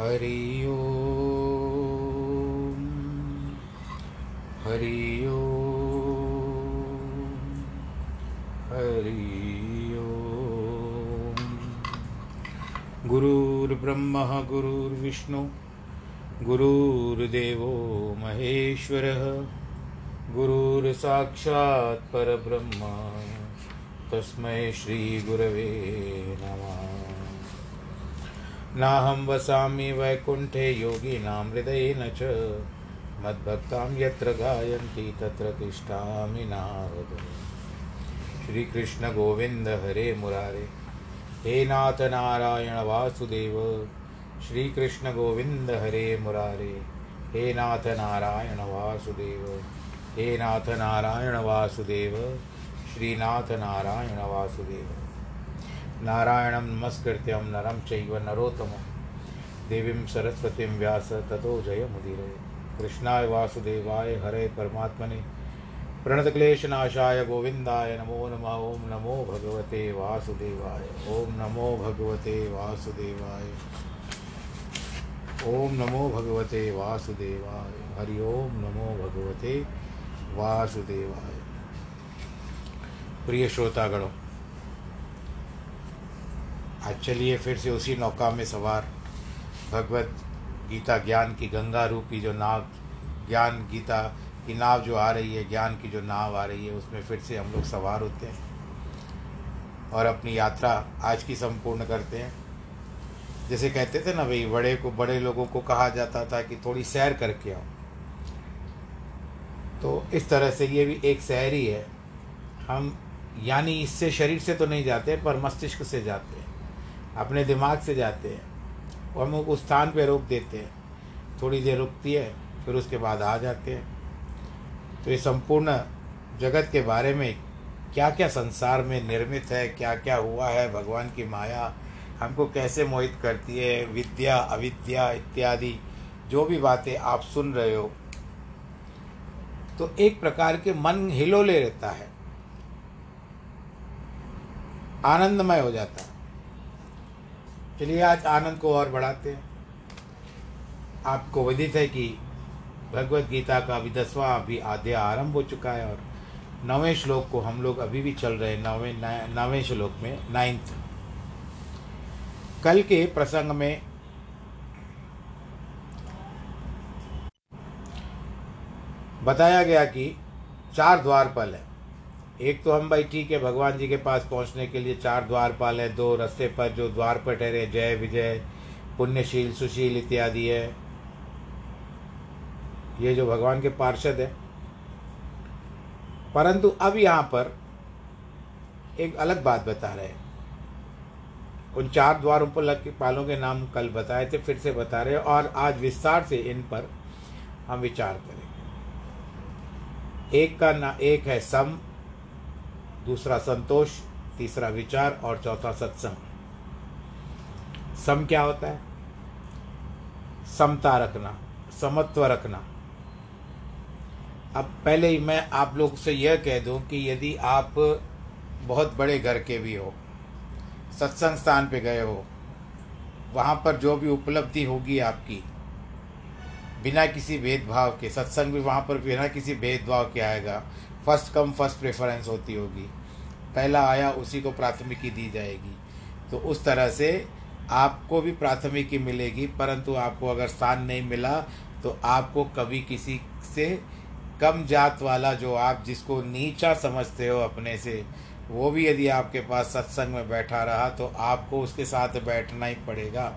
हरि ओम हरि हरि ओम गुरुर्ब्रह्म गुरुर्विष्णु गुरुर्देवो महेश्वरः गुरुर्साक्षात् परब्रह्म। तस्मै श्रीगुरवे नमः। नाहं वसामि वैकुण्ठे योगिनां हृदयेन च। मद्भक्तां यत्र गायन्ति तत्र तिष्ठामि नारद। श्रीकृष्णगोविन्द हरे मुरारे। हे नाथ नारायण वासुदेव। श्रीकृष्णगोविन्द हरे मुरारे। हे नाथ नारायण वासुदेव। हे नाथ नारायण वासुदेव। श्रीनाथ नारायण वासुदेव। नारायणं नमस्कृत्यं नरं चैव नरोत्तमं। देवीं सरस्वतीं व्यास ततो जयमुदीरये कृष्णाय वासुदेवाय हरे परमात्मने। प्रणतक्लेशनाशाय गोविन्दाय नमो नमः ॐ नमो भगवते वासुदेवाय। ॐ नमो भगवते वासुदेवाय। ॐ नमो भगवते वासुदेवाय। हरि ओम नमो भगवते वासुदेवाय। प्रिय श्रोतागणों आज चलिए फिर से उसी नौका में सवार। भगवत गीता ज्ञान की गंगा रूपी जो नाव, ज्ञान गीता की नाव जो आ रही है, ज्ञान की जो नाव आ रही है, उसमें फिर से हम लोग सवार होते हैं और अपनी यात्रा आज की संपूर्ण करते हैं। जैसे कहते थे ना भाई, बड़े को, बड़े लोगों को कहा जाता था कि थोड़ी सैर करके आओ। तो इस तरह से ये भी एक सैर ही है। हम यानी इससे शरीर से तो नहीं जाते, पर मस्तिष्क से जाते हैं। अपने दिमाग से जाते हैं। और हम उस स्थान पे रोक देते हैं। थोड़ी देर रुकती है, फिर उसके बाद आ जाते हैं। तो ये संपूर्ण जगत के बारे में क्या क्या संसार में निर्मित है क्या क्या हुआ है, भगवान की माया हमको कैसे मोहित करती है, विद्या, अविद्या इत्यादि, जो भी बातें आप सुन रहे हो। तो एक प्रकार के मन हिलोले रहता है। आनंदमय हो जाता है। चलिए आज आनंद को और बढ़ाते हैं। आपको विदित है कि भगवत गीता का अभी दसवां, अभी आध्याय आरंभ हो चुका है और नवें श्लोक को हम लोग अभी भी चल रहे हैं, नवें नवें श्लोक में, नाइन्थ। कल के प्रसंग में बताया गया कि चार द्वारपाल है। एक तो हम भाई ठीक है, भगवान जी के पास पहुँचने के लिए चार द्वारपाल हैं, दो रस्ते पर जो द्वार पर ठहरे जय विजय, पुण्यशील, सुशील इत्यादि है। ये जो भगवान के पार्षद है। परंतु अब यहाँ पर एक अलग बात बता रहे हैं। उन चार द्वारों पर लग के पालों के नाम कल बताए थे, फिर से बता रहे हैं, और आज विस्तार से इन पर हम विचार करेंगे। एक का ना, एक है सम दूसरा संतोष, तीसरा विचार और चौथा सत्संग। सम क्या होता है? समता रखना, समत्व रखना। अब पहले ही मैं आप लोग से यह कह दूँ कि यदि आप बहुत बड़े घर के भी हो, सत्संग स्थान पे गए हो, वहाँ पर जो भी उपलब्धि होगी आपकी, बिना किसी भेदभाव के, सत्संग भी वहाँ पर बिना किसी भेदभाव के आएगा फ़र्स्ट कम, फ़र्स्ट प्रेफरेंस होती होगी। पहला आया, उसी को प्राथमिकी दी जाएगी। तो उस तरह से आपको भी प्राथमिकी मिलेगी, परंतु आपको अगर स्थान नहीं मिला तो आपको कभी किसी से कम जात वाला जो आप, जिसको नीचा समझते हो अपने से, वो भी यदि आपके पास सत्संग में बैठा रहा तो आपको उसके साथ बैठना ही पड़ेगा।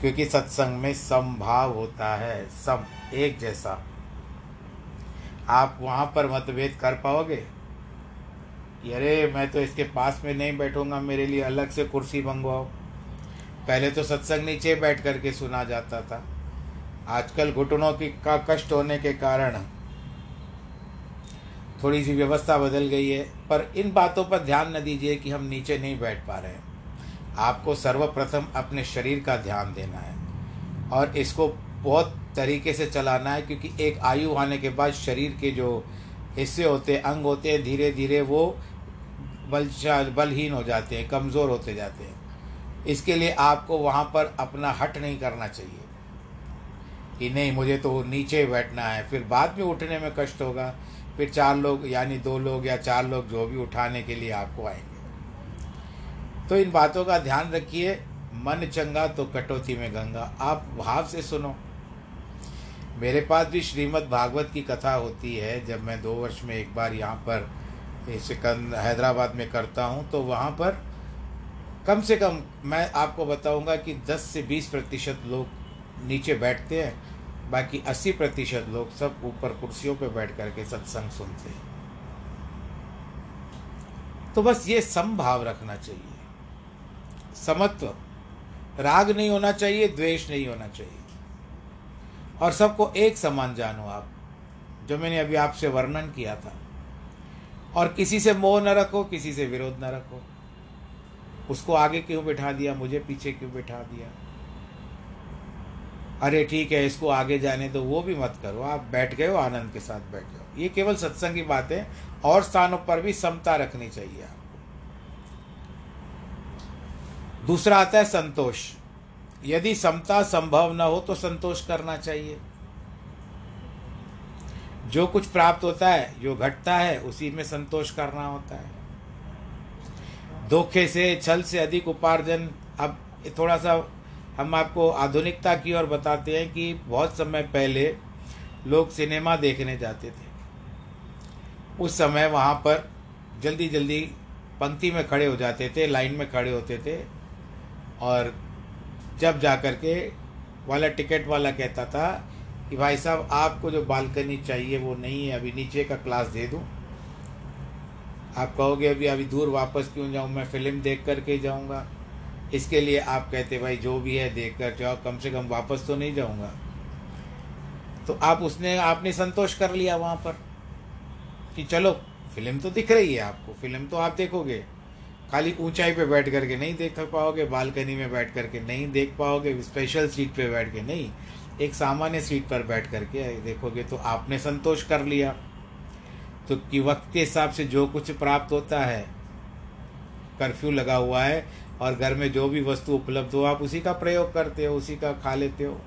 क्योंकि सत्संग में समभाव होता है, सम, एक जैसा। आप वहाँ पर मतभेद कर पाओगे? कि अरे, मैं तो इसके पास में नहीं बैठूँगा, मेरे लिए अलग से कुर्सी मंगवाओ। पहले तो सत्संग नीचे बैठ करके सुना जाता था। आजकल घुटनों की का कष्ट होने के कारण थोड़ी सी व्यवस्था बदल गई है। पर इन बातों पर ध्यान न दीजिए कि हम नीचे नहीं बैठ पा रहे हैं। आपको सर्वप्रथम अपने शरीर का ध्यान देना है और इसको बहुत तरीके से चलाना है, क्योंकि एक आयु आने के बाद शरीर के जो हिस्से होते हैं, अंग होते हैं धीरे धीरे वो बल, बलहीन हो जाते हैं, कमज़ोर होते जाते हैं। इसके लिए आपको वहाँ पर अपना हट नहीं करना चाहिए कि नहीं, मुझे तो नीचे बैठना है। फिर बाद में उठने में कष्ट होगा। फिर चार लोग, यानी दो लोग या चार लोग जो भी उठाने के लिए आपको आएँगे। तो इन बातों का ध्यान रखिए। मन चंगा तो कटौती में गंगा। आप भाव से सुनो। मेरे पास भी श्रीमद् भागवत की कथा होती है। जब मैं दो वर्ष में एक बार यहाँ पर सिकंद, हैदराबाद में करता हूँ तो वहाँ पर कम से कम मैं आपको बताऊँगा कि 10 से 20 प्रतिशत लोग नीचे बैठते हैं, बाकी 80 प्रतिशत लोग सब ऊपर कुर्सियों पर बैठ करके सत्संग सुनते हैं। तो बस ये समभाव रखना चाहिए। समत्व। राग नहीं होना चाहिए, द्वेष नहीं होना चाहिए। और सबको एक समान जानो आप, जो मैंने अभी आपसे वर्णन किया था। और किसी से मोह न रखो, किसी से विरोध न रखो। उसको आगे क्यों बिठा दिया, मुझे पीछे क्यों बिठा दिया? अरे ठीक है, इसको आगे जाने दो, वो भी मत करो। आप बैठ गए हो, आनंद के साथ बैठ जाओ ये केवल सत्संग की बात है, और स्थानों पर भी समता रखनी चाहिए आपको। दूसरा आता है संतोष। यदि समता संभव न हो तो संतोष करना चाहिए। जो कुछ प्राप्त होता है, जो घटता है, उसी में संतोष करना होता है। धोखे से, छल से अधिक उपार्जन, अब थोड़ा सा हम आपको आधुनिकता की ओर बताते हैं कि बहुत समय पहले लोग सिनेमा देखने जाते थे। उस समय वहाँ पर जल्दी जल्दी पंक्ति में खड़े हो जाते थे, लाइन में खड़े होते थे और जब जा कर के वाला टिकट वाला कहता था कि भाई साहब, आपको जो बालकनी चाहिए वो नहीं है, अभी नीचे का क्लास दे दूँ। आप कहोगे, अभी अभी दूर वापस क्यों जाऊँ? मैं फ़िल्म देख कर के जाऊँगा। इसके लिए आप कहते, भाई, जो भी है देख कर जाओ, कम से कम वापस तो नहीं जाऊँगा। तो आप उसने, आपने संतोष कर लिया वहाँ पर कि चलो, फ़िल्म तो दिख रही है आपको, फ़िल्म तो आप देखोगे। खाली ऊंचाई पे बैठ करके नहीं देख पाओगे, बालकनी में बैठ करके नहीं देख पाओगे स्पेशल सीट पे बैठ के नहीं, एक सामान्य सीट पर बैठ करके देखोगे तो आपने संतोष कर लिया। तो कि वक्त के हिसाब से जो कुछ प्राप्त होता है कर्फ्यू लगा हुआ है, और घर में जो भी वस्तु उपलब्ध हो, आप उसी का प्रयोग करते हो, उसी का खा लेते हो।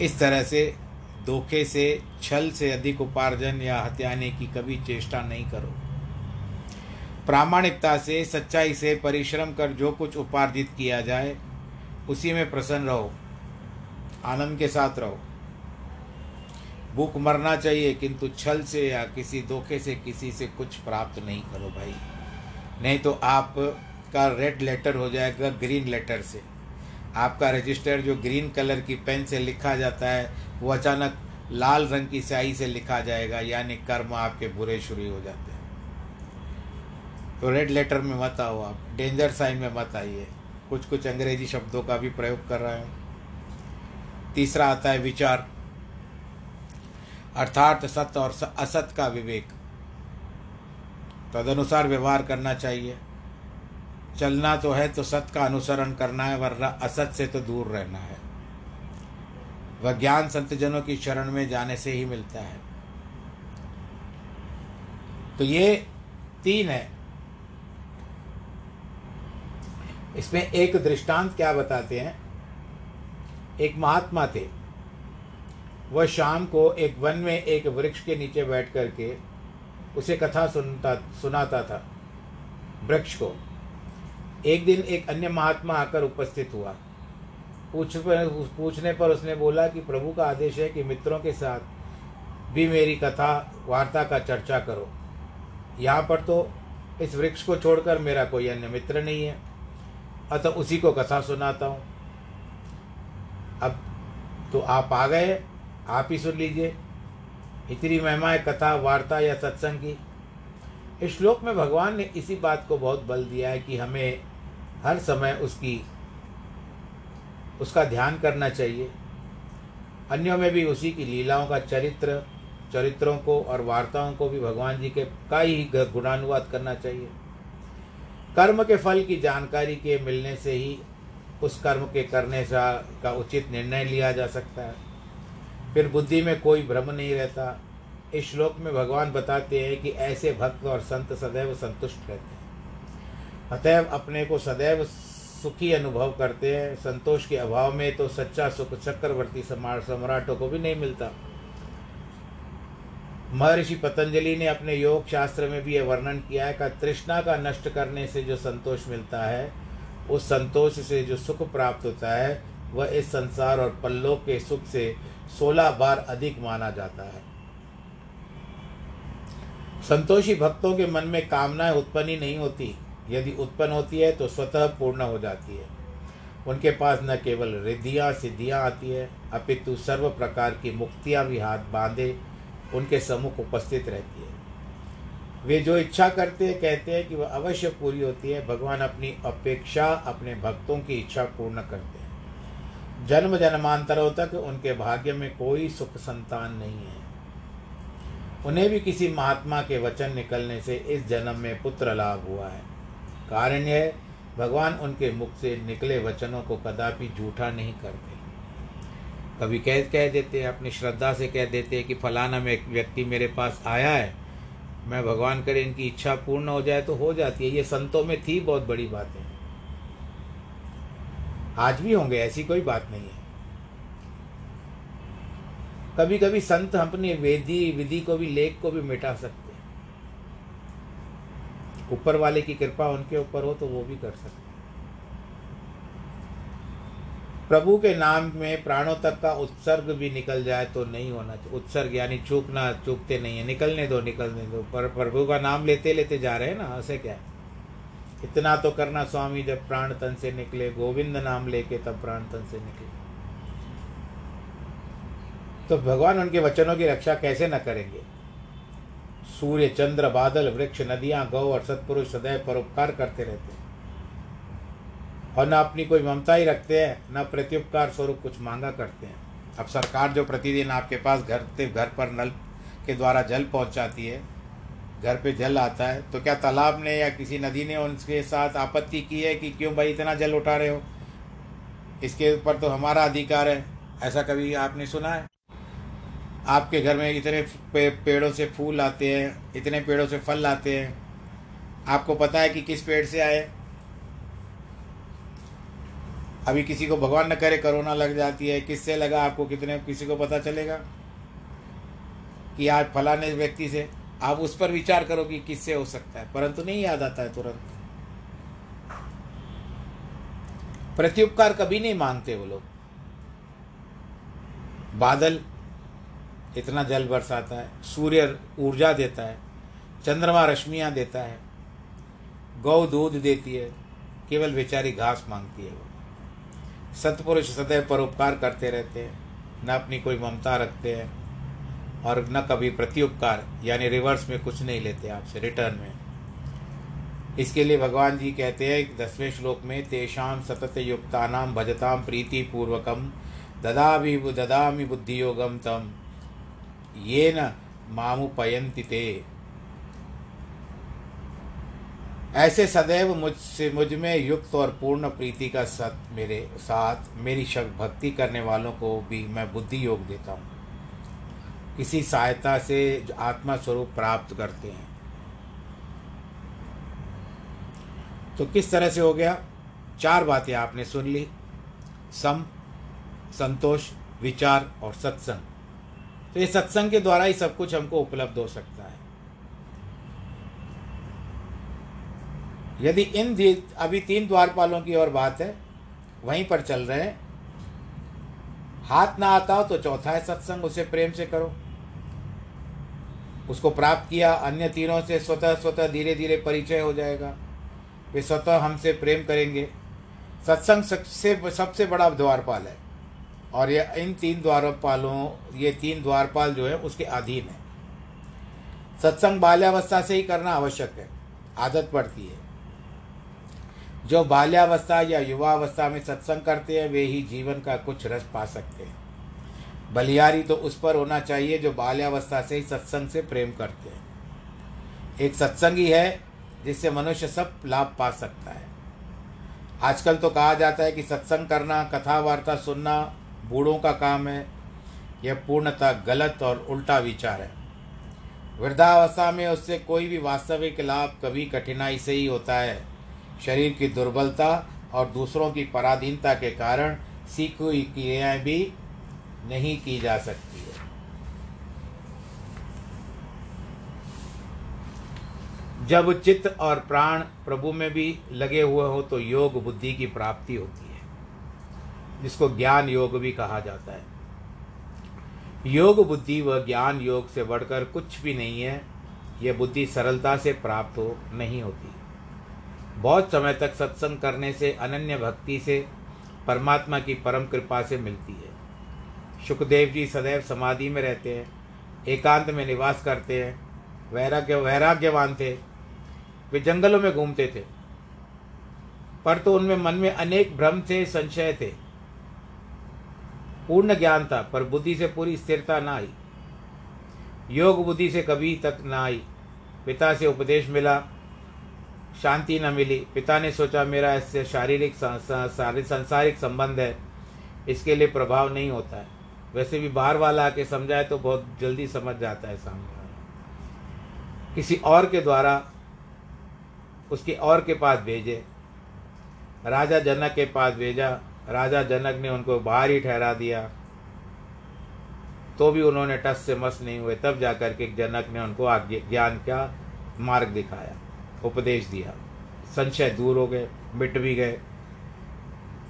इस तरह से धोखे से, छल से अधिक उपार्जन या हत्याने की कभी चेष्टा नहीं करो। प्रामाणिकता से, सच्चाई से परिश्रम कर जो कुछ उपार्जित किया जाए, उसी में प्रसन्न रहो, आनंद के साथ रहो। भूख मरना चाहिए, किंतु छल से या किसी धोखे से किसी से कुछ प्राप्त नहीं करो भाई। नहीं तो आप का रेड लेटर हो जाएगा ग्रीन लेटर से। आपका रजिस्टर जो ग्रीन कलर की पेन से लिखा जाता है, वो अचानक लाल रंग की स्याही से लिखा जाएगा, यानी कर्म आपके बुरे शुरू हो जाते हैं। तो रेड लेटर में मत आओ आप डेंजर साइन में मत आइए। कुछ कुछ अंग्रेज़ी शब्दों का भी प्रयोग कर रहा हूँ। तीसरा आता है विचार। अर्थात सत्य और असत का विवेक। तदनुसार व्यवहार करना चाहिए। चलना तो है तो सत का अनुसरण करना है, वरना असत से तो दूर रहना है। वह ज्ञान संतजनों की शरण में जाने से ही मिलता है। तो ये तीन है। इसमें एक दृष्टांत क्या बताते हैं? एक महात्मा थे। वह शाम को एक वन में एक वृक्ष के नीचे बैठ करके उसे कथा सुनता, सुनाता था, वृक्ष को। एक दिन एक अन्य महात्मा आकर उपस्थित हुआ। पूछ पूछने पर उसने बोला कि प्रभु का आदेश है कि मित्रों के साथ भी मेरी कथा, वार्ता का चर्चा करो। यहाँ पर तो इस वृक्ष को छोड़कर मेरा कोई अन्य मित्र नहीं है। अतः उसी को कथा सुनाता हूँ। अब तो आप आ गए, आप ही सुन लीजिए। इतनी महिमा है कथा, वार्ता या सत्संग की। इस श्लोक में भगवान ने इसी बात को बहुत बल दिया है कि हमें हर समय उसकी, उसका ध्यान करना चाहिए। अन्यों में भी उसी की लीलाओं का चरित्र, चरित्रों को और वार्ताओं को भी भगवान जी के का ही गुणानुवाद करना चाहिए। कर्म के फल की जानकारी के मिलने से ही उस कर्म के करने सा का उचित निर्णय लिया जा सकता है। फिर बुद्धि में कोई भ्रम नहीं रहता। इस श्लोक में भगवान बताते हैं कि ऐसे भक्त और संत सदैव संतुष्ट रहते हैं। अतएव अपने को सदैव सुखी अनुभव करते हैं। संतोष के अभाव में तो सच्चा सुख चक्रवर्ती सम्राटों को भी नहीं मिलता। महर्षि पतंजलि ने अपने योग शास्त्र में भी यह वर्णन किया है कि तृष्णा का नष्ट करने से जो संतोष मिलता है, उस संतोष से जो सुख प्राप्त होता है, वह इस संसार और पल्लों के सुख से सोलह बार अधिक माना जाता है। संतोषी भक्तों के मन में कामनाएँ उत्पन्न नहीं होती। यदि उत्पन्न होती है तो स्वतः पूर्ण हो जाती है। उनके पास न केवल रिद्धियाँ, सिद्धियाँ आती है, अपितु सर्व प्रकार की मुक्तियाँ भी हाथ बांधे उनके सम्मुख उपस्थित रहती है। वे जो इच्छा करते हैं, कहते हैं कि वह अवश्य पूरी होती है। भगवान अपनी अपेक्षा, अपने भक्तों की इच्छा पूर्ण करते हैं। जन्म जन्मांतरों तक उनके भाग्य में कोई सुख संतान नहीं है। उन्हें भी किसी महात्मा के वचन निकलने से इस जन्म में पुत्र लाभ हुआ है। कारण यह भगवान उनके मुख से निकले वचनों को कदापि झूठा नहीं करते। कभी कह कह देते हैं, अपनी श्रद्धा से कह देते हैं कि फलाना में एक व्यक्ति मेरे पास आया है, मैं भगवान करे, इनकी इच्छा पूर्ण हो जाए तो हो जाती है। ये संतों में थी, बहुत बड़ी बात आज भी होंगे, ऐसी कोई बात नहीं है। कभी कभी संत अपनी वेदी, विधि को भी, लेख को भी मिटा सकते ऊपर वाले की कृपा उनके ऊपर हो तो वो भी कर सकते प्रभु के नाम में प्राणों तक का उत्सर्ग भी निकल जाए तो नहीं होना चाहिए। उत्सर्ग यानी चूकना, चूकते नहीं है। निकलने दो निकलने दो। पर प्रभु का नाम लेते लेते जा रहे हैं ना, ऐसे क्या है? इतना तो करना स्वामी, जब प्राण तन से निकले, गोविंद नाम लेके तब प्राण तन से निकले। तो भगवान उनके वचनों की रक्षा कैसे न करेंगे? सूर्य, चंद्र, बादल, वृक्ष, नदियाँ, गौ और सत्पुरुष सदैव परोपकार करते रहते हैं। और न अपनी कोई ममता ही रखते हैं, न प्रत्युपकार स्वरूप कुछ मांगा करते हैं। अब सरकार जो प्रतिदिन आपके पास घर से घर पर नल के द्वारा जल पहुंचाती है, घर पे जल आता है तो क्या तालाब ने या किसी नदी ने उनके साथ आपत्ति की है कि क्यों भाई इतना जल उठा रहे हो? इसके ऊपर तो हमारा अधिकार है, ऐसा कभी आपने सुना है? आपके घर में इतने पे, पेड़ों से फूल आते हैं इतने पेड़ों से फल आते हैं। आपको पता है कि किस पेड़ से आए? अभी किसी को भगवान न करे कोरोना लग जाती है। किससे लगा आपको कितने किसी को पता चलेगा? कि आज फलाने व्यक्ति से। आप उस पर विचार करो कि किससे हो सकता है। परंतु नहीं याद आता है तुरंत। प्रत्युपकार कभी नहीं मानते वो लोग। बादल इतना जल बरसाता है, सूर्य ऊर्जा देता है, चंद्रमा रश्मियाँ देता है, गौ दूध देती है, केवल बेचारी घास मांगती है वो। सतपुरुष सदैव परोपकार करते रहते हैं, न अपनी कोई ममता रखते हैं, और न कभी प्रत्युपकार, यानी रिवर्स में कुछ नहीं लेते आपसे रिटर्न में। इसके लिए भगवान जी कहते हैं, दसवें श्लोक में तेषाम सतत युक्तानाम भजताम प्रीति पूर्वकम ददामि ददामि बुद्धि योगम तम। ये न मामुपयंति ते। ऐसे सदैव मुझसे मुझमें युक्त और पूर्ण प्रीति का सत मेरे, साथ मेरी शक भक्ति करने वालों को भी मैं बुद्धि योग देता हूँ। किसी सहायता से आत्मा स्वरूप प्राप्त करते हैं। तो किस तरह से हो गया? चार बातें आपने सुन ली। सम, संतोष, विचार और सत्संग। तो ये सत्संग के द्वारा ही सब कुछ हमको उपलब्ध हो सकता है। यदि इन अभी तीन द्वारपालों की और बात है, वहीं पर चल रहे हैं। हाथ ना आता हो तो चौथा है सत्संग, उसे प्रेम से करो। उसको प्राप्त किया, अन्य तीनों से स्वतः स्वतः धीरे धीरे परिचय हो जाएगा। वे स्वतः हमसे प्रेम करेंगे। सत्संग सबसे सबसे बड़ा द्वारपाल है। और ये, इन तीन द्वारपालों, ये तीन द्वारपाल जो है, उसके अधीन है। सत्संग बाल्यावस्था से ही करना आवश्यक है। आदत पड़ती है। जो बाल्यावस्था या युवावस्था में सत्संग करते हैं, वे ही जीवन का कुछ रस पा सकते हैं। बलियारी तो उस पर होना चाहिए, जो बाल्यावस्था से ही सत्संग से प्रेम करते हैं। एक सत्संगी है, जिससे मनुष्य सब लाभ पा सकता है। आजकल तो कहा जाता है कि सत्संग करना कथा वार्ता सुनना बूढ़ों का काम है। यह पूर्णतः गलत और उल्टा विचार है। वृद्धावस्था में उससे कोई भी वास्तविक लाभ कभी कठिनाई से ही होता है। शरीर की दुर्बलता और दूसरों की पराधीनता के कारण सीखी हुई क्रियाएँ भी नहीं की जा सकती है। जब चित्त और प्राण प्रभु में भी लगे हुए हो तो योग बुद्धि की प्राप्ति होती है। जिसको ज्ञान योग भी कहा जाता है। योग बुद्धि व ज्ञान योग से बढ़कर कुछ भी नहीं है यह बुद्धि सरलता से प्राप्त हो, नहीं होती। बहुत समय तक सत्संग करने से, अनन्य भक्ति से, परमात्मा की परम कृपा से मिलती है। सुखदेव जी सदैव समाधि में रहते हैं, एकांत में निवास करते हैं, वैराग्य, वैराग्यवान थे। वे जंगलों में घूमते थे, पर तो उनमें मन में अनेक भ्रम थे संशय थे। पूर्ण ज्ञान था, पर बुद्धि से पूरी स्थिरता ना आई। योग बुद्धि से कभी तक ना आई। पिता से उपदेश मिला, शांति न मिली। पिता ने सोचा, मेरा इससे शारीरिक सांसारिक संबंध है, इसके लिए प्रभाव नहीं होता है। वैसे भी बाहर वाला आके समझाए तो बहुत जल्दी समझ जाता है सामने किसी और के द्वारा, उसके और के पास भेजे। राजा जनक के पास भेजा राजा जनक ने उनको बाहर ही ठहरा दिया। तो भी उन्होंने टस से मस नहीं हुए, तब जाकर के जनक ने उनको ज्ञान का मार्ग दिखाया, उपदेश दिया। संशय दूर हो गए, मिट भी गए।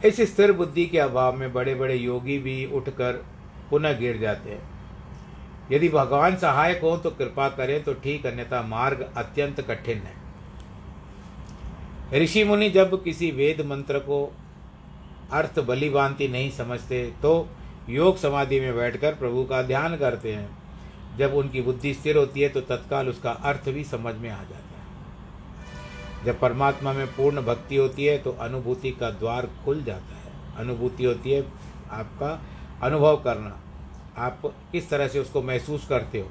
इस स्थिर बुद्धि के अभाव में बड़े बड़े योगी भी उठकर पुनः गिर जाते हैं। यदि भगवान सहायक हो तो कृपा करें तो ठीक, अन्यथा मार्ग अत्यंत कठिन है। ऋषि मुनि जब किसी वेद मंत्र को अर्थ बलि भांति नहीं समझते तो योग समाधि में बैठकर प्रभु का ध्यान करते हैं। जब उनकी बुद्धि स्थिर होती है तो तत्काल उसका अर्थ भी समझ में आ जाता है। जब परमात्मा में पूर्ण भक्ति होती है तो अनुभूति का द्वार खुल जाता है। अनुभूति होती है आपका अनुभव करना। आप किस तरह से उसको महसूस करते हो?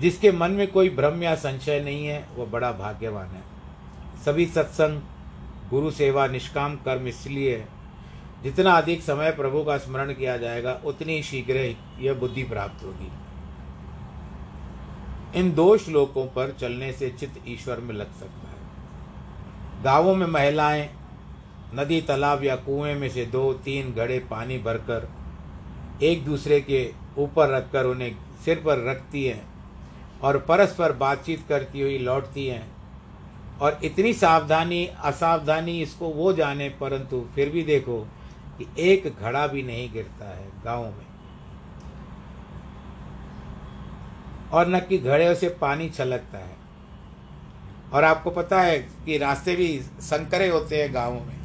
जिसके मन में कोई भ्रम या संशय नहीं है, वह बड़ा भाग्यवान है। सभी सत्संग गुरु सेवा निष्काम कर्म इसलिए है। जितना अधिक समय प्रभु का स्मरण किया जाएगा, उतनी शीघ्र यह बुद्धि प्राप्त होगी। इन दो श्लोकों पर चलने से चित्त ईश्वर में लग सकता है। गाँवों में महिलाएँ, नदी तालाब या कुएँ में से दो तीन घड़े पानी भरकर एक दूसरे के ऊपर रखकर उन्हें सिर पर रखती हैं और परस्पर बातचीत करती हुई लौटती हैं। और इतनी सावधानी, असावधानी इसको वो जाने, परंतु फिर भी देखो कि एक घड़ा भी नहीं गिरता है गाँव में। और न कि घड़े से पानी छलकता है। और आपको पता है कि रास्ते भी संकरे होते हैं गाँव में।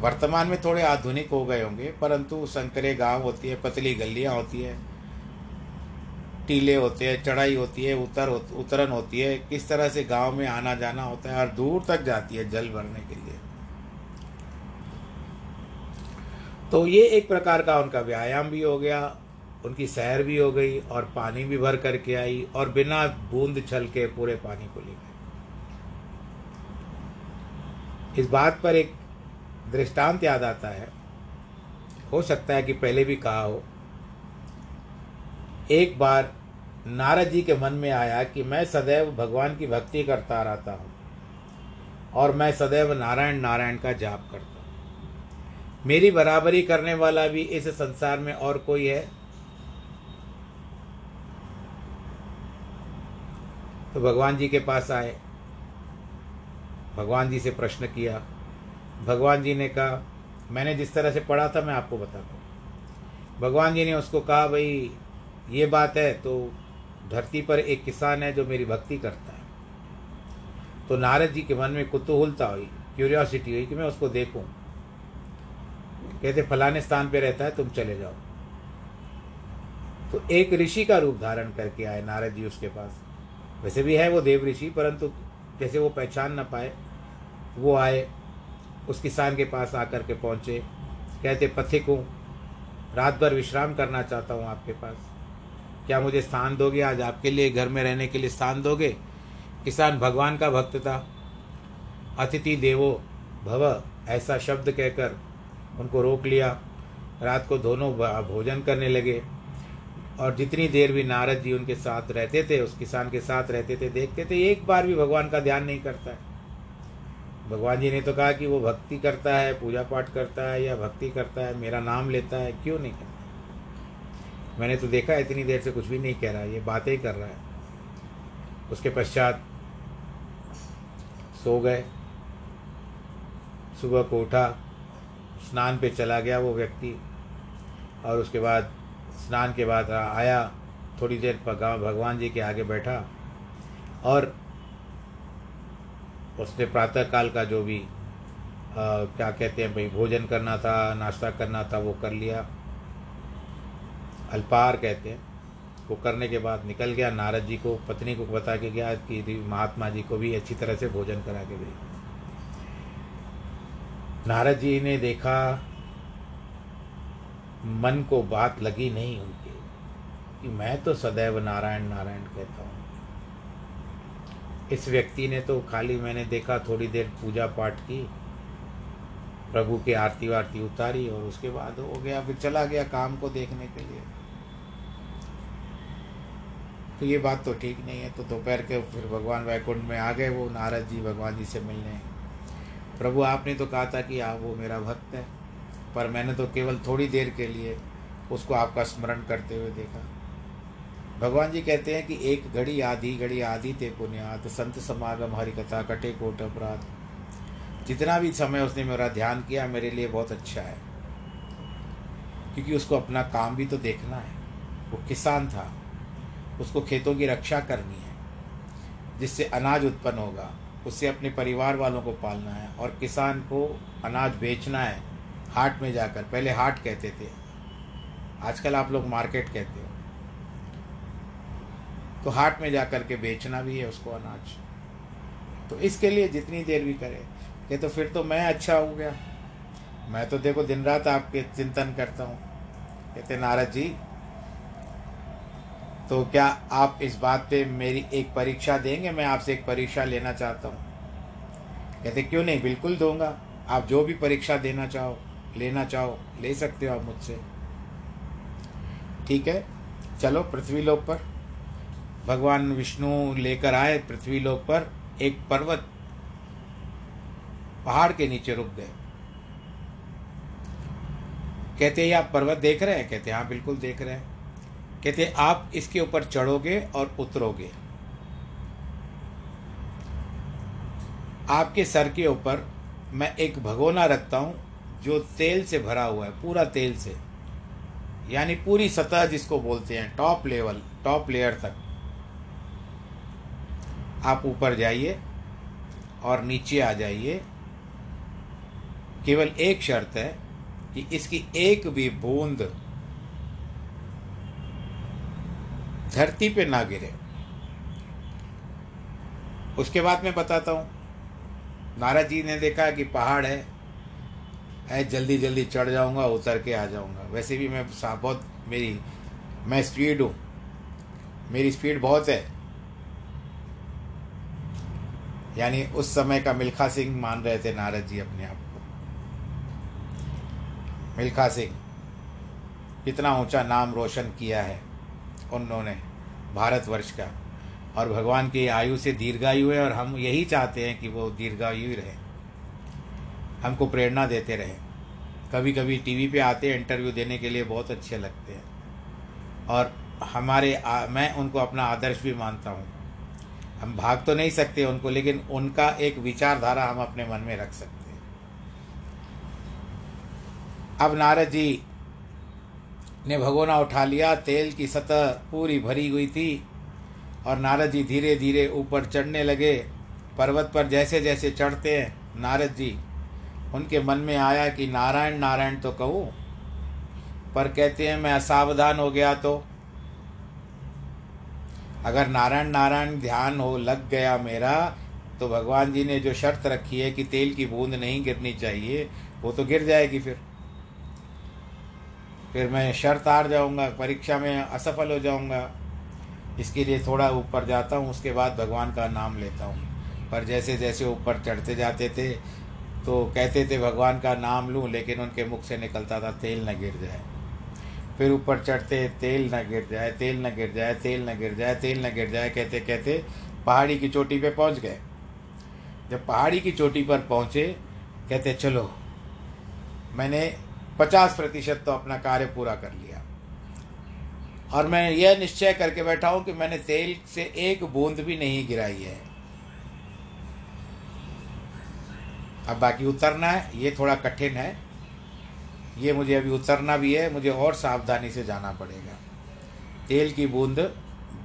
वर्तमान में थोड़े आधुनिक हो गए होंगे, परंतु संकरे गाँव होती है, पतली गलियाँ होती है टीले होते हैं, चढ़ाई होती है, उतर उतरन होती है, किस तरह से गाँव में आना जाना होता है, और दूर तक जाती है जल भरने के लिए। तो ये एक प्रकार का उनका व्यायाम भी हो गया, उनकी सैर भी हो गई, और पानी भी भर करके आई, और बिना बूंद छल के पूरे पानी को ले गए। इस बात पर एक दृष्टांत याद आता है। हो सकता है कि पहले भी कहा हो एक बार नारद जी के मन में आया कि मैं सदैव भगवान की भक्ति करता रहता हूँ और मैं सदैव नारायण नारायण का जाप करता हूँ। मेरी बराबरी करने वाला भी इस संसार में और कोई है? तो भगवान जी के पास आए। भगवान जी से प्रश्न किया। भगवान जी ने कहा, मैंने जिस तरह से पढ़ा था, मैं आपको बताता हूँ। भगवान जी ने उसको कहा, भाई ये बात है तो धरती पर एक किसान है जो मेरी भक्ति करता है। तो नारद जी के मन में कुतूहलता हुई क्यूरियोसिटी हुई कि मैं उसको देखूँ। कहते, फलाने स्थान पे रहता है, तुम चले जाओ। तो एक ऋषि का रूप धारण करके आए नारद जी उसके पास। वैसे भी है वो देव ऋषि, परंतु जैसे वो पहचान न पाए, वो आए, उस किसान के पास आकर के पहुँचे। कहते, पथिक हूँ, रात भर विश्राम करना चाहता हूँ आपके पास। क्या मुझे स्थान दोगे? आज आपके लिए, घर में रहने के लिए स्थान दोगे? किसान भगवान का भक्त था। अतिथि देवो, भव, ऐसा शब्द कहकर उनको रोक लिया। रात को दोनों भोजन करने लगे। और जितनी देर भी नारद जी उनके साथ रहते थे, उस किसान के साथ रहते थे, देखते थे, एक बार भी भगवान का ध्यान नहीं करता है। भगवान जी ने तो कहा कि वो भक्ति करता है, पूजा पाठ करता है या भक्ति करता है, मेरा नाम लेता है, क्यों नहीं करता? मैंने तो देखा इतनी देर से कुछ भी नहीं कह रहा ये बातें ही कर रहा है। उसके पश्चात सो गए। सुबह को उठा स्नान पे चला गया वो व्यक्ति और उसके बाद स्नान के बाद आया थोड़ी देर पर भगवान जी के आगे बैठा और उसने प्रातः काल का जो भी आ, क्या कहते हैं भाई भोजन करना था नाश्ता करना था वो कर लिया। अल्पार कहते हैं, वो करने के बाद निकल गया, नारद जी को, पत्नी को बता के गया कि महात्मा जी को भी अच्छी तरह से भोजन करा के गई नारद जी ने देखा, मन को बात लगी नहीं उनके, कि मैं तो सदैव नारायण नारायण कहता हूँ। इस व्यक्ति ने तो खाली मैंने देखा, थोड़ी देर पूजा पाठ की, प्रभु की आरती वारती उतारी और उसके बाद हो गया, फिर चला गया काम को देखने के लिए। तो ये बात तो ठीक नहीं है। तो दोपहर के फिर भगवान वैकुंठ में आ गए, वो नारद जी भगवान जी से मिलने। प्रभु, आपने तो कहा था कि आप, वो मेरा भक्त है, पर मैंने तो केवल थोड़ी देर के लिए उसको आपका स्मरण करते हुए देखा। भगवान जी कहते हैं कि एक घड़ी आधी घड़ी आधी ते पुण्यात, संत समागम हरि कथा कटे कोट अपराध। जितना भी समय उसने मेरा ध्यान किया, मेरे लिए बहुत अच्छा है। क्योंकि उसको अपना काम भी तो देखना है। वो किसान था। उसको खेतों की रक्षा करनी है, जिससे अनाज उत्पन्न होगा उससे अपने परिवार वालों को पालना है और किसान को अनाज बेचना है, हाट में जाकर। पहले हाट कहते थे। आजकल आप लोग मार्केट कहते हो। तो हाट में जाकर के बेचना भी है उसको अनाज। तो इसके लिए जितनी देर भी करे कि तो फिर तो मैं अच्छा हो गया। मैं तो देखो दिन रात आपके चिंतन करता हूँ। कहते नारद जी तो क्या आप इस बात पे मेरी एक परीक्षा देंगे? मैं आपसे एक परीक्षा लेना चाहता हूँ। कहते, क्यों नहीं? बिल्कुल दूँगा। आप जो भी परीक्षा देना चाहो, लेना चाहो, ले सकते हो आप मुझसे। ठीक है? चलो, पृथ्वी लोक पर। भगवान विष्णु लेकर आए पृथ्वी लोक पर। एक पर्वत पहाड़ के नीचे रुक गए। कहते हैं आप पर्वत देख रहे हैं? कहते हैं हाँ बिल्कुल देख रहे हैं। कहते आप इसके ऊपर चढ़ोगे और उतरोगे। आपके सर के ऊपर मैं एक भगोना रखता हूँ, जो तेल से भरा हुआ है, पूरा तेल से। यानी पूरी सतह जिसको बोलते हैं टॉप लेवल टॉप लेयर तक। आप ऊपर जाइए और नीचे आ जाइए। केवल एक शर्त है कि इसकी एक भी बूंद धरती पे ना गिरे। उसके बाद मैं बताता हूँ। नारद जी ने देखा कि पहाड़ है। है जल्दी जल्दी चढ़ जाऊँगा, उतर के आ जाऊँगा। वैसे भी मैं बहुत मेरी, मैं स्पीड हूँ। मेरी स्पीड बहुत है। यानी उस समय का मिल्खा सिंह मान रहे थे नारद जी अपने आप को। मिल्खा सिंह, कितना ऊँचा नाम रोशन किया है। उन्होंने भारतवर्ष का। और भगवान की आयु से दीर्घायु है और हम यही चाहते हैं कि वो दीर्घायु ही रहे। हमको प्रेरणा देते रहे। कभी कभी टीवी पे आते हैं इंटरव्यू देने के लिए बहुत अच्छे लगते हैं। और हमारे आ, मैं उनको अपना आदर्श भी मानता हूँ। हम भाग तो नहीं सकते उनको लेकिन उनका एक विचारधारा हम अपने मन में रख सकते हैं। अब नारद जी ने भगोना उठा लिया, तेल की सतह पूरी भरी हुई थी और नारद जी धीरे धीरे ऊपर चढ़ने लगे। पर्वत पर जैसे जैसे चढ़ते हैं, नारद जी, उनके मन में आया कि नारायण नारायण तो कहूँ, पर कहते हैं, मैं असावधान हो गया तो। अगर नारायण नारायण ध्यान हो लग गया मेरा तो भगवान जी ने जो शर्त रखी है कि तेल की बूंद नहीं गिरनी चाहिए, वो तो गिर जाएगी फिर। फिर मैं शर्त हार जाऊँगा, परीक्षा में असफल हो जाऊँगा। इसके लिए थोड़ा ऊपर जाता हूँ, उसके बाद भगवान का नाम लेता हूँ। पर जैसे जैसे ऊपर चढ़ते जाते थे तो कहते थे, भगवान का नाम लूँ, लेकिन उनके मुख से निकलता था, तेल न गिर जाए। फिर ऊपर चढ़ते, तेल न गिर जाए, तेल न गिर जाए, तेल न गिर जाए, तेल न गिर जाए, कहते कहते पहाड़ी की चोटी पे पहुँच गए। जब पहाड़ी की चोटी पर पहुँचे, कहते, चलो, मैंने पचास प्रतिशत तो अपना कार्य पूरा कर लिया। और मैं यह निश्चय करके बैठा हूँ कि मैंने तेल से एक बूंद भी नहीं गिराई है। अब बाकी उतरना है, ये थोड़ा कठिन है। ये मुझे अभी उतरना भी है, मुझे और सावधानी से जाना पड़ेगा। तेल की बूंद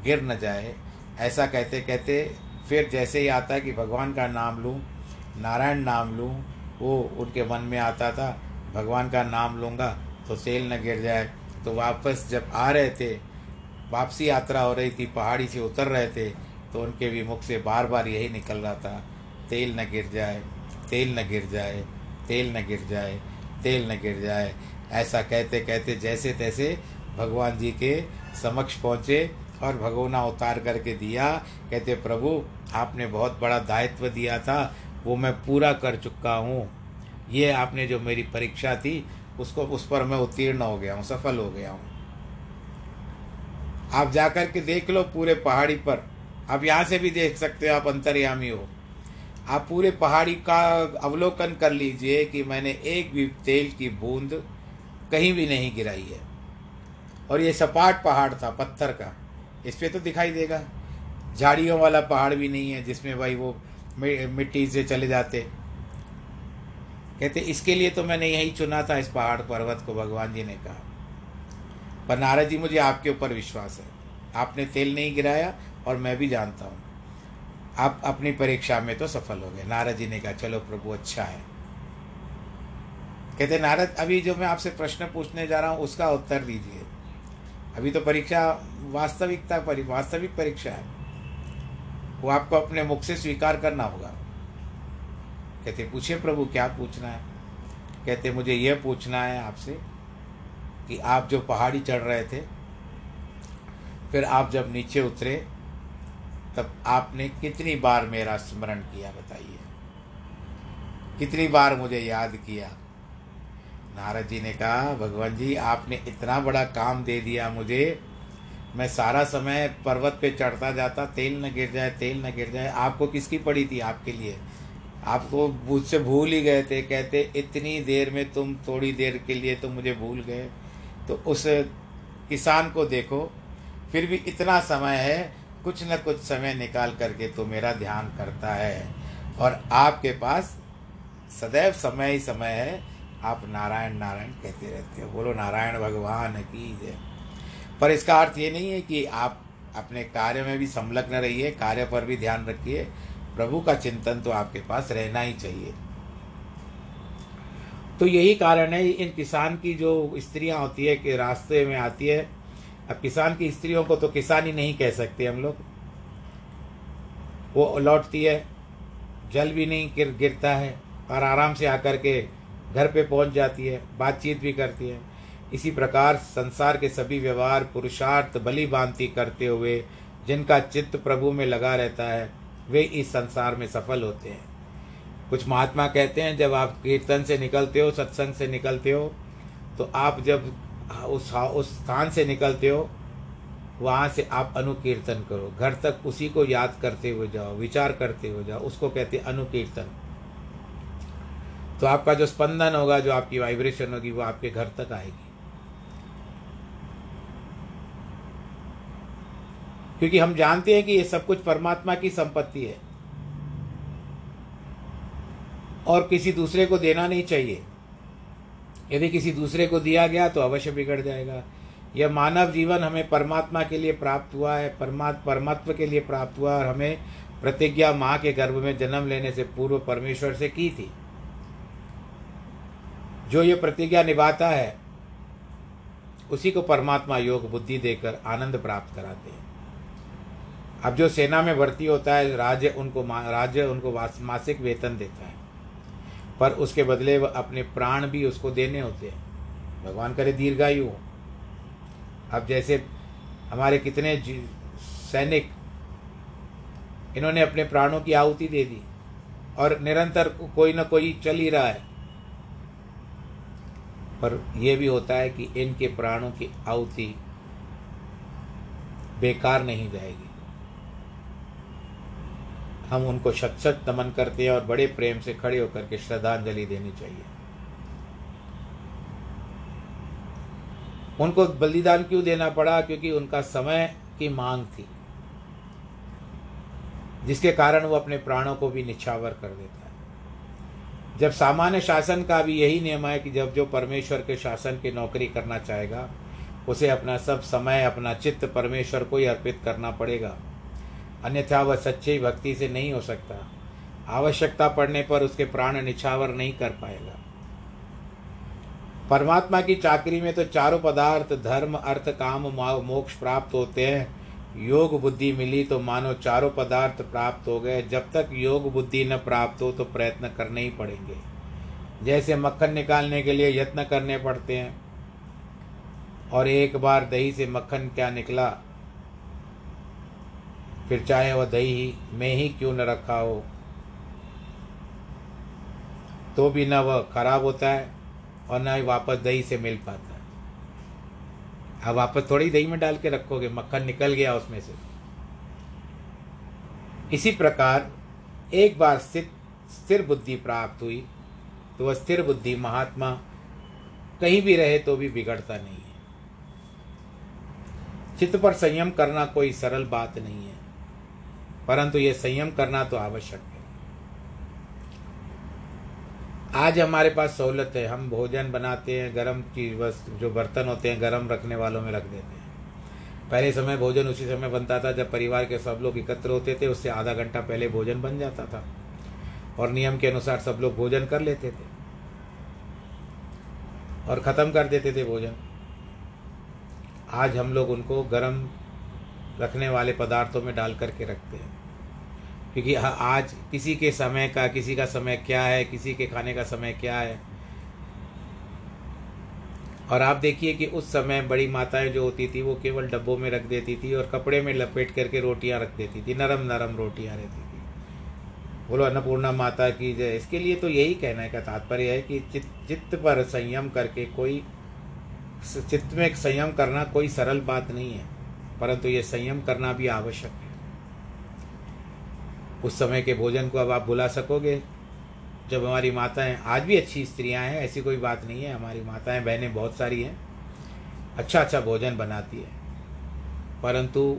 गिर न जाए, ऐसा कहते कहते फिर जैसे ही आता है कि भगवान का नाम लूँ, नारायण नाम लूँ, वो उनके मन में आता था भगवान का नाम लूँगा तो तेल न गिर जाए। तो वापस जब आ रहे थे, वापसी यात्रा हो रही थी, पहाड़ी से उतर रहे थे तो उनके भी मुख से बार बार यही निकल रहा था, तेल न गिर जाए, तेल न गिर जाए, तेल न गिर जाए, तेल न गिर जाए। ऐसा कहते कहते जैसे तैसे भगवान जी के समक्ष पहुँचे और भगवना उतार करके दिया। कहते, प्रभु, आपने बहुत बड़ा दायित्व दिया था, वो मैं पूरा कर चुका हूँ। ये आपने जो मेरी परीक्षा थी, उसको, उस पर मैं उत्तीर्ण हो गया हूँ, सफल हो गया हूँ। आप जाकर के देख लो पूरे पहाड़ी पर। आप यहाँ से भी देख सकते हो, आप अंतर्यामी हो। आप पूरे पहाड़ी का अवलोकन कर लीजिए कि मैंने एक भी तेल की बूंद कहीं भी नहीं गिराई है। और ये सपाट पहाड़ था, पत्थर का। इस पर तो दिखाई देगा। झाड़ियों वाला पहाड़ भी नहीं है, जिसमें भाई वो मिट्टी से चले जाते। कहते, इसके लिए तो मैंने यही चुना था, इस पहाड़ पर्वत को भगवान जी ने कहा। पर नारद जी, मुझे आपके ऊपर विश्वास है। आपने तेल नहीं गिराया और मैं भी जानता हूँ। आप अपनी परीक्षा में तो सफल हो गए। नारद जी ने कहा, चलो प्रभु अच्छा है। कहते, नारद, अभी जो मैं आपसे प्रश्न पूछने जा रहा हूँ, उसका उत्तर दीजिए। अभी तो परीक्षा वास्तविकता परि, वास्तविक परीक्षा है। वो आपको अपने मुख से स्वीकार करना होगा। कहते, पूछिए प्रभु, क्या पूछना है? कहते, मुझे यह पूछना है आपसे कि आप जो पहाड़ी चढ़ रहे थे, फिर आप जब नीचे उतरे, तब आपने कितनी बार मेरा स्मरण किया, बताइए? कितनी बार मुझे याद किया? नारद जी ने कहा, भगवान जी, आपने इतना बड़ा काम दे दिया मुझे। मैं सारा समय पर्वत पे चढ़ता जाता, तेल न गिर जाए, तेल न गिर जाए। आपको किसकी पड़ी थी? आपके लिए। आपको मुझसे भूल ही गए थे, कहते, इतनी देर में तुम थोड़ी देर के लिए तो मुझे भूल गए। तो उस किसान को देखो, फिर भी इतना समय है, कुछ न कुछ समय निकाल करके तो मेरा ध्यान करता है। और आपके पास सदैव समय ही समय है, आप नारायण नारायण कहते रहते हो। बोलो, नारायण भगवान की जय। पर इसका अर्थ ये नहीं है कि आप अपने कार्य में भी संलग्न रहिए, कार्य पर भी ध्यान रखिए। प्रभु का चिंतन तो आपके पास रहना ही चाहिए। तो यही कारण है, इन किसान की जो स्त्रियाँ होती है, कि रास्ते में आती है, अब किसान की स्त्रियों को तो किसान ही नहीं कह सकते हम लोग। वो लौटती है, जल भी नहीं गिर, गिरता है, और आराम से आकर के घर पे पहुँच जाती है, बातचीत भी करती है। इसी प्रकार संसार के सभी व्यवहार पुरुषार्थ बलि बांति करते हुए जिनका चित्त प्रभु में लगा रहता है वे इस संसार में सफल होते हैं। कुछ महात्मा कहते हैं, जब आप कीर्तन से निकलते हो, सत्संग से निकलते हो तो आप जब उस उस स्थान से निकलते हो, वहाँ से आप अनुकीर्तन करो। घर तक उसी को याद करते हुए जाओ, विचार करते हुए जाओ, उसको कहते हैं अनुकीर्तन। तो आपका जो स्पंदन होगा, जो आपकी वाइब्रेशन होगी, वो आपके घर तक आएगी। क्योंकि हम जानते हैं कि ये सब कुछ परमात्मा की संपत्ति है। और किसी दूसरे को देना नहीं चाहिए। यदि किसी दूसरे को दिया गया तो अवश्य बिगड़ जाएगा। यह मानव जीवन हमें परमात्मा के लिए प्राप्त हुआ है, परमात्म परमात्मा के लिए प्राप्त हुआ और हमें प्रतिज्ञा माँ के गर्भ में जन्म लेने से पूर्व परमेश्वर से की थी। जो ये प्रतिज्ञा निभाता है, उसी को परमात्मा योग बुद्धि देकर आनंद प्राप्त कराते हैं। अब जो सेना में भर्ती होता है, राज्य उनको राज्य उनको मासिक वेतन देता है। पर उसके बदले वह अपने प्राण भी उसको देने होते हैं। भगवान करे दीर्घायु हो। अब जैसे हमारे कितने सैनिक, इन्होंने अपने प्राणों की आहुति दे दी, और निरंतर कोई ना कोई चल ही रहा है। पर यह भी होता है कि इनके प्राणों की आहुति बेकार नहीं जाएगी। हम उनको शत शत नमन करते हैं और बड़े प्रेम से खड़े होकर के श्रद्धांजलि देनी चाहिए। उनको बलिदान क्यों देना पड़ा? क्योंकि उनका समय की मांग थी, जिसके कारण वो अपने प्राणों को भी निछावर कर देता है। जब सामान्य शासन का भी यही नियम है कि जब जो परमेश्वर के शासन की नौकरी करना चाहेगा, उसे अपना सब समय, अपना चित्त परमेश्वर को ही अर्पित करना पड़ेगा। अन्यथा वह सच्चे भक्ति से नहीं हो सकता। आवश्यकता पड़ने पर उसके प्राण निछावर नहीं कर पाएगा। परमात्मा की चाकरी में तो चारों पदार्थ, धर्म, अर्थ, काम मोक्ष प्राप्त होते हैं। योग बुद्धि मिली तो मानो चारों पदार्थ प्राप्त हो गए। जब तक योग बुद्धि न प्राप्त हो तो प्रयत्न करने ही पड़ेंगे। जैसे मक्खन निकालने के लिए यत्न करने पड़ते हैं। और एक बार दही से मक्खन क्या निकला? फिर चाहे वह दही में ही क्यों न रखा हो? तो भी न वह खराब होता है और न ही वापस दही से मिल पाता है। अब वापस थोड़ी दही में डाल के रखोगे, मक्खन निकल गया उसमें से। इसी प्रकार, एक बार स्थिर स्थिर बुद्धि प्राप्त हुई तो वह स्थिर बुद्धि महात्मा कहीं भी रहे तो भी बिगड़ता नहीं है। चित्त पर संयम करना कोई सरल बात नहीं है। परंतु ये संयम करना तो आवश्यक है। आज हमारे पास सहूलत है। हम भोजन बनाते हैं, गर्म की वस्तु, जो बर्तन होते हैं, गर्म रखने वालों में रख देते हैं। पहले समय भोजन उसी समय बनता था, जब परिवार के सब लोग एकत्र होते थे, उससे आधा घंटा पहले भोजन बन जाता था। और नियम के अनुसार सब लोग भोजन कर लेते थे। और ख़त्म कर देते थे भोजन। आज हम लोग उनको गर्म रखने वाले पदार्थों में डाल करके रखते हैं। क्योंकि आज किसी के समय का, किसी का समय क्या है, किसी के खाने का समय क्या है। और आप देखिए कि उस समय बड़ी माताएँ जो होती थी, वो केवल डब्बों में रख देती थी और कपड़े में लपेट करके रोटियाँ रख देती थी नरम नरम रोटियाँ रहती थी। बोलो, अन्नपूर्णा माता की जय। इसके लिए तो यही कहने का तात्पर्य है कि चित, चित्त पर संयम करके कोई, चित्त में संयम करना कोई सरल बात नहीं है, परंतु ये संयम करना भी आवश्यक है। उस समय के भोजन को अब आप बुला सकोगे। जब हमारी माताएँ आज भी अच्छी स्त्रियाँ हैं, ऐसी कोई बात नहीं है। हमारी माताएँ, बहनें बहुत सारी हैं। अच्छा अच्छा भोजन बनाती है। परंतु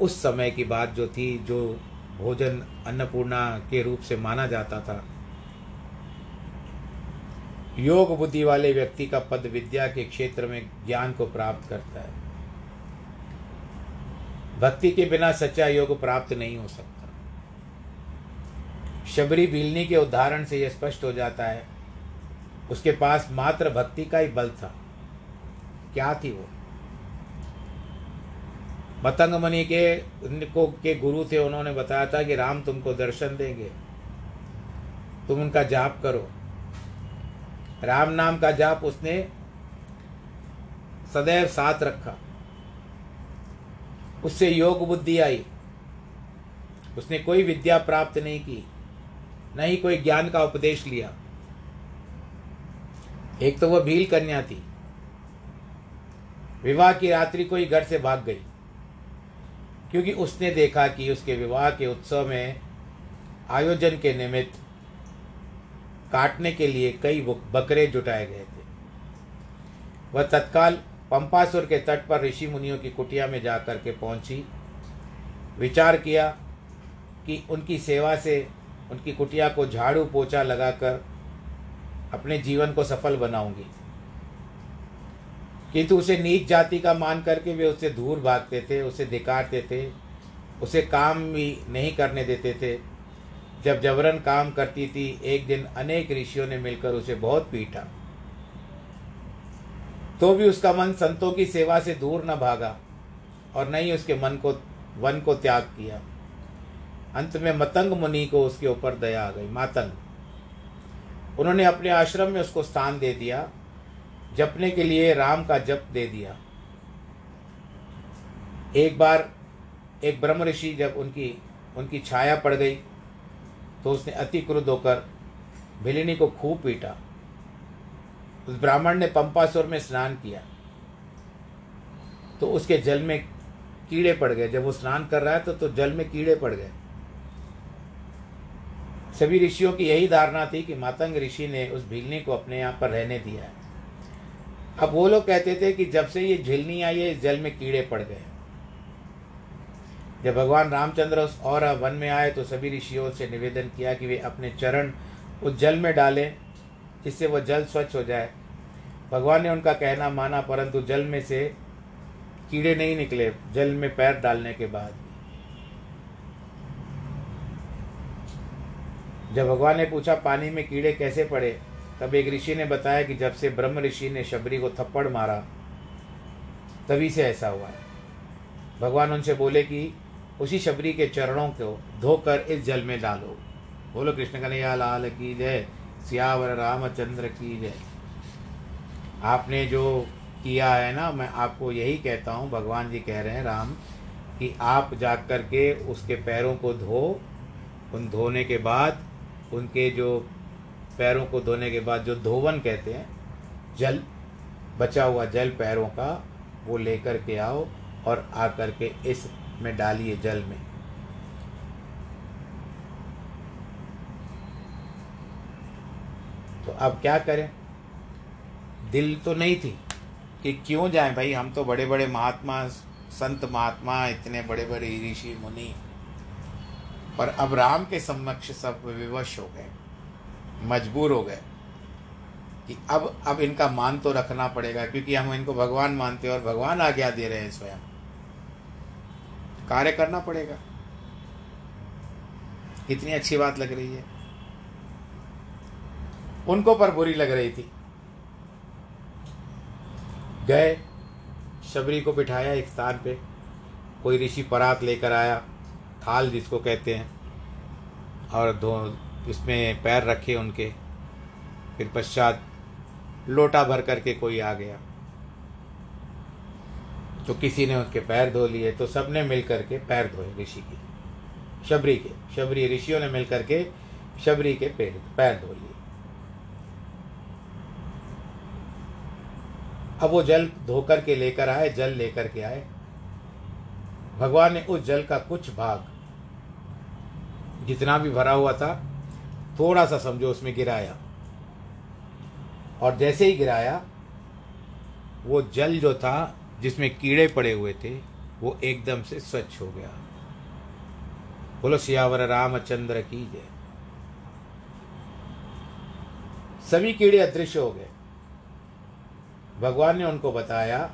उस समय की बात जो थी, जो भोजन अन्नपूर्णा के रूप से माना जाता था, योग बुद्धि वाले व्यक्ति का पद विद्या के क्षेत्र में ज्ञान को प्राप्त करता है। भक्ति के बिना सच्चा योग प्राप्त नहीं हो सकता। शबरी बिलनी के उदाहरण से यह स्पष्ट हो जाता है, उसके पास मात्र भक्ति का ही बल था। क्या थी वो? मतंग मणि के, उनको, के गुरु थे उन्होंने बताया था कि राम तुमको दर्शन देंगे। तुम उनका जाप करो। राम नाम का जाप उसने सदैव साथ रखा। उससे योग बुद्धि आई। उसने कोई विद्या प्राप्त नहीं की। न ही कोई ज्ञान का उपदेश लिया। एक तो वह भील कन्या थी। विवाह की रात्रि को ही घर से भाग गई, क्योंकि उसने देखा कि उसके विवाह के उत्सव में आयोजन के निमित्त काटने के लिए कई बकरे जुटाए गए थे। वह तत्काल पंपासुर के तट पर ऋषि मुनियों की कुटिया में जाकर के पहुँची, विचार किया कि उनकी सेवा से उनकी कुटिया को झाड़ू पोछा लगाकर अपने जीवन को सफल बनाऊँगी। किंतु उसे नीच जाति का मान करके वे उससे दूर भागते थे, उसे धिकारते थे, उसे काम भी नहीं करने देते थे। जब जबरन काम करती थी, एक दिन अनेक ऋषियों ने मिलकर उसे बहुत पीटा। तो भी उसका मन संतों की सेवा से दूर न भागा और न ही उसके मन को, वन को त्याग किया। अंत में मतंग मुनि को उसके ऊपर दया आ गई मातंग। उन्होंने अपने आश्रम में उसको स्थान दे दिया जपने के लिए राम का जप दे दिया। एक बार एक ब्रह्म ऋषि जब उनकी उनकी छाया पड़ गई तो उसने अति क्रुद्ध होकर भिलिनी को खूब पीटा। उस ब्राह्मण ने पंपासुर में स्नान किया। तो उसके जल में कीड़े पड़ गए। जब वो स्नान कर रहा है तो, तो जल में कीड़े पड़ गए। सभी ऋषियों की यही धारणा थी कि मातंग ऋषि ने उस भीलनी को अपने यहाँ पर रहने दिया है। अब वो लोग कहते थे कि जब से ये झिलनी आई है जल में कीड़े पड़ गए। जब भगवान रामचंद्र उस और वन में आए तो सभी ऋषियों से निवेदन किया कि वे अपने चरण उस जल में डालें, जिससे वह जल स्वच्छ हो जाए। भगवान ने उनका कहना माना, परंतु जल में से कीड़े नहीं निकले, जल में पैर डालने के बाद। जब भगवान ने पूछा, पानी में कीड़े कैसे पड़े? तब एक ऋषि ने बताया कि जब से ब्रह्म ऋषि ने शबरी को थप्पड़ मारा, तभी से ऐसा हुआ है। भगवान उनसे बोले कि, उसी शबरी के चरणों को धोकर इस जल में डालो। बोलो, कृष्ण कन्हैया, लाल की जय, सियावर रामचंद्र की जय। आपने जो किया है ना, मैं आपको यही कहता हूँ, भगवान जी कह रहे हैं, राम, कि आप जा कर के उसके पैरों को धो। उन धोने के बाद उनके जो पैरों को धोने के बाद जो धोवन कहते हैं, जल, बचा हुआ जल पैरों का, वो लेकर के आओ और आकर के इस में डालिए जल में। तो अब क्या करें? दिल तो नहीं थी कि क्यों जाएँ? भाई, हम तो बड़े बड़े महात्मा, संत महात्मा, इतने बड़े बड़े ऋषि मुनि पर अब राम के समक्ष सब विवश हो गए, मजबूर हो गए कि अब अब इनका मान तो रखना पड़ेगा, क्योंकि हम इनको भगवान मानते हैं और भगवान आज्ञा दे रहे हैं स्वयं। कार्य करना पड़ेगा। कितनी अच्छी बात लग रही है। उनको पर बुरी लग रही थी। गए, शबरी को बिठाया एक स्थान पे, कोई ऋषि परात लेकर आया। थाल जिसको कहते हैं, और दो इसमें पैर रखे उनके, फिर पश्चात लोटा भर करके कोई आ गया। तो किसी ने उसके पैर धो लिए तो सबने मिल करके पैर धोए ऋषि के। शबरी के, शबरी ऋषियों ने मिल करके शबरी के पैर पैर धो लिए। अब वो जल धोकर के लेकर आए, जल लेकर के आए। भगवान ने उस जल का कुछ भाग जितना भी भरा हुआ था, थोड़ा सा समझो उसमें गिराया। और जैसे ही गिराया, वो जल जो था, जिसमें कीड़े पड़े हुए थे, वो एकदम से स्वच्छ हो गया। बोलो, सियावर रामचंद्र की जय। सभी कीड़े अदृश्य हो गए। भगवान ने उनको बताया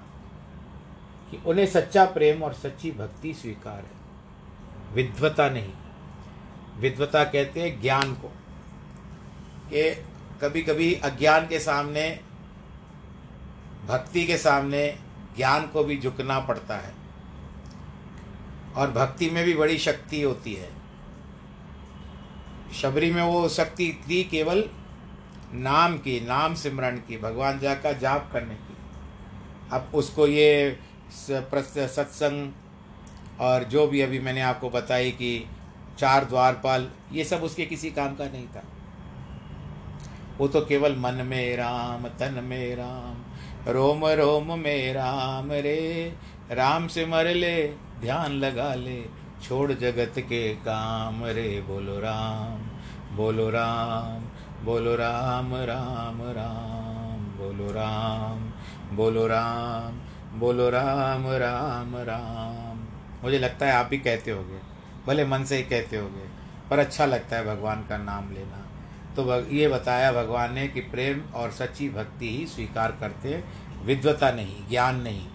कि उन्हें सच्चा प्रेम और सच्ची भक्ति स्वीकार है। विद्वता नहीं। विद्वता कहते हैं ज्ञान को, कि कभी कभी अज्ञान के सामने, भक्ति के सामने ज्ञान को भी झुकना पड़ता है। और भक्ति में भी बड़ी शक्ति होती है। शबरी में वो शक्ति थी केवल नाम की, नाम सिमरण की, भगवान जा का जाप करने की। अब उसको ये सत्संग और जो भी अभी मैंने आपको बताई कि चार द्वारपाल, ये सब उसके किसी काम का नहीं था। वो तो केवल मन में राम, तन में राम, रोम रोम में राम रे। राम से मर ले, ध्यान लगा ले, छोड़ जगत के काम रे। बोलो राम बोलो राम बोलो राम राम राम, बोलो राम बोलो राम बोलो राम राम राम। मुझे लगता है आप भी कहते होगे। भले मन से ही कहते होगे, पर अच्छा लगता है भगवान का नाम लेना। तो ये बताया भगवान ने कि प्रेम और सच्ची भक्ति ही स्वीकार करते, विद्वता नहीं, ज्ञान नहीं।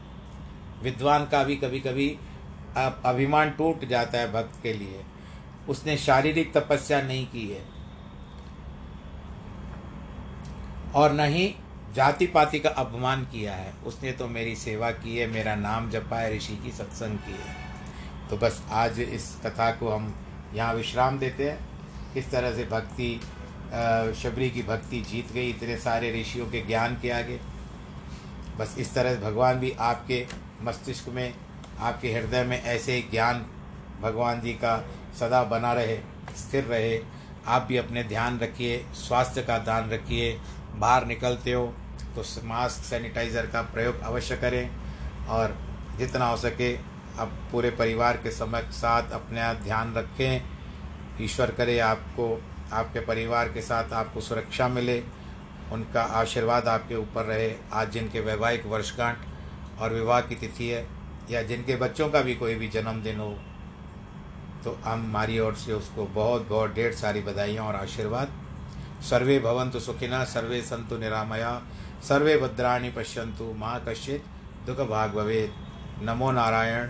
विद्वान का भी कभी कभी अभिमान टूट जाता है भक्त के लिए। उसने शारीरिक तपस्या नहीं की है। और न ही जाति पाति का अपमान किया है। उसने तो मेरी सेवा की है, मेरा नाम जपा है ऋषि की सत्संग की है। तो बस आज इस कथा को हम यहाँ विश्राम देते हैं। किस तरह से भक्ति शबरी की भक्ति जीत गई इतने सारे ऋषियों के ज्ञान के आगे। बस इस तरह भगवान भी आपके मस्तिष्क में, आपके हृदय में ऐसे ज्ञान भगवान जी का सदा बना रहे, स्थिर रहे। आप भी अपने ध्यान रखिए, स्वास्थ्य का ध्यान रखिए, बाहर निकलते हो तो मास्क सैनिटाइज़र का प्रयोग अवश्य करें और जितना हो सके अब पूरे परिवार के समय साथ अपने आप ध्यान रखें। ईश्वर करे आपको, आपके परिवार के साथ आपको सुरक्षा मिले। उनका आशीर्वाद आपके ऊपर रहे। आज जिनके वैवाहिक वर्षगांठ और विवाह की तिथि है, या जिनके बच्चों का भी कोई भी जन्मदिन हो तो हम हमारी ओर से उसको बहुत बहुत ढेर सारी बधाइयाँ और आशीर्वाद। सर्वे भवंतु सुखिना, सर्वे संतु निरामया, सर्वे भद्राणी पश्यंतु माँ कश्चित दुख भाग भवेद नमो नारायण।